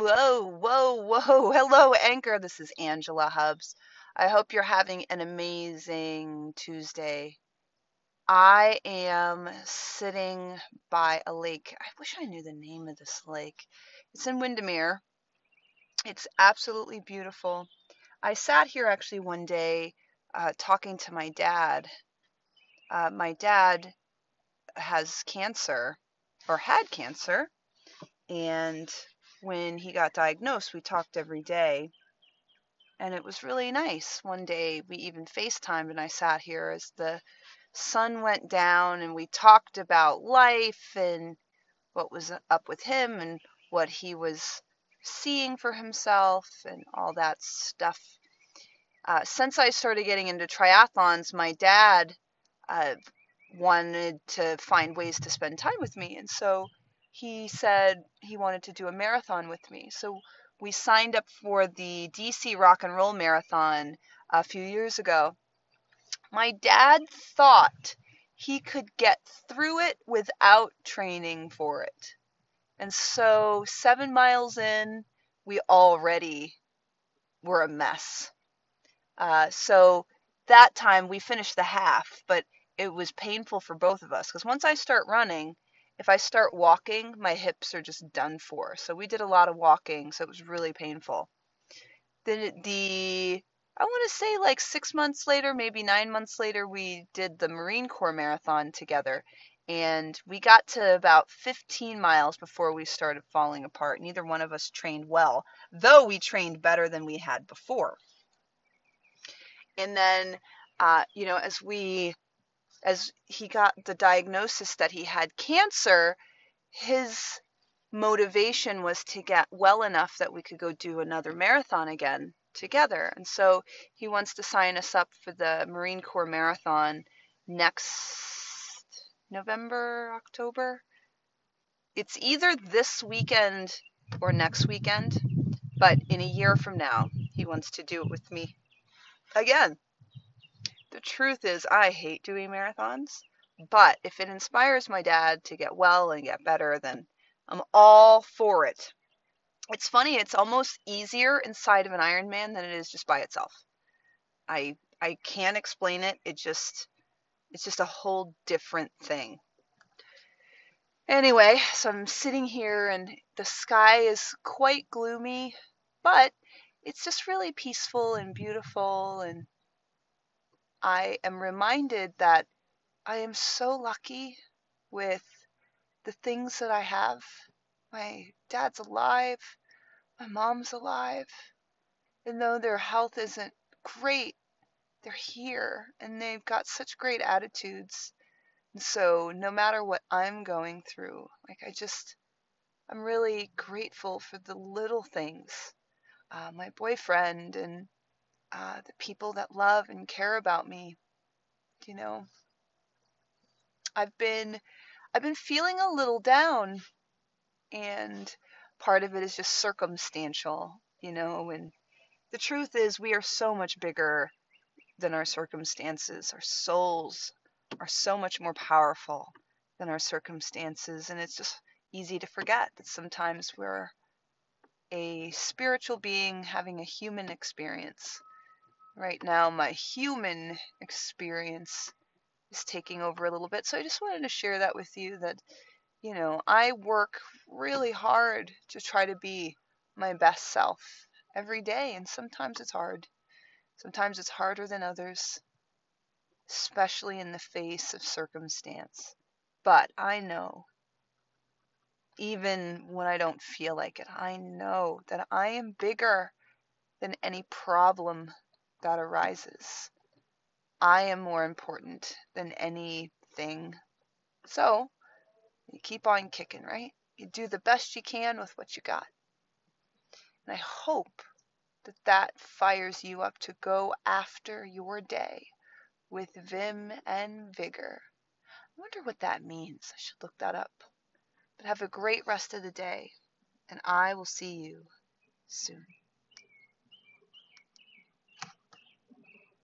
Whoa, whoa, whoa. Hello, Anchor. This is Angela Hubbs. I hope you're having an amazing Tuesday. I am sitting by a lake. I wish I knew the name of this lake. It's in Windermere. It's absolutely beautiful. I sat here actually one day uh, talking to my dad. Uh, my dad has cancer or had cancer, and when he got diagnosed, we talked every day. And it was really nice. One day we even FaceTimed, and I sat here as the sun went down, and we talked about life and what was up with him and what he was seeing for himself and all that stuff. Uh, since I started getting into triathlons, my dad uh, wanted to find ways to spend time with me. And so he said he wanted to do a marathon with me. So we signed up for the DC Rock and Roll Marathon a few years ago. My dad thought he could get through it without training for it. And so, seven miles in, we already were a mess. Uh, so, that time we finished the half, but it was painful for both of us because once I start running, if I start walking, my hips are just done for. So we did a lot of walking, so it was really painful. Then the I want to say like six months later, maybe nine months later, we did the Marine Corps marathon together. And we got to about 15 miles before we started falling apart. Neither one of us trained well, though we trained better than we had before. And then, uh, you know, as we as he got the diagnosis that he had cancer, his motivation was to get well enough that we could go do another marathon again together. And so he wants to sign us up for the Marine Corps Marathon next November, October. It's either this weekend or next weekend, but in a year from now, he wants to do it with me again. The truth is, I hate doing marathons, but if it inspires my dad to get well and get better, then I'm all for it. It's funny, it's almost easier inside of an Ironman than it is just by itself. I I can't explain it. It just it's just a whole different thing. Anyway, so I'm sitting here and the sky is quite gloomy, but it's just really peaceful and beautiful and I am reminded that I am so lucky with the things that I have. My dad's alive, my mom's alive. And though their health isn't great, they're here and they've got such great attitudes. And so, no matter what I'm going through, like I just, I'm really grateful for the little things. Uh, my boyfriend and uh, the people that love and care about me. You know, I've been I've been feeling a little down, and part of it is just circumstantial. You know, and the truth is we are so much bigger than our circumstances. Our souls are so much more powerful than our circumstances, and it's just easy to forget that sometimes we're a spiritual being having a human experience right now my human experience is taking over a little bit. So I just wanted to share that with you that, you know, I work really hard to try to be my best self every day. And sometimes it's hard. Sometimes it's harder than others, especially in the face of circumstance. But I know, even when I don't feel like it, I know that I am bigger than any problem that arises. I am more important than anything. So, you keep on kicking, right? You do the best you can with what you got. And I hope that that fires you up to go after your day with vim and vigor. I wonder what that means. I should look that up. But have a great rest of the day, and I will see you soon.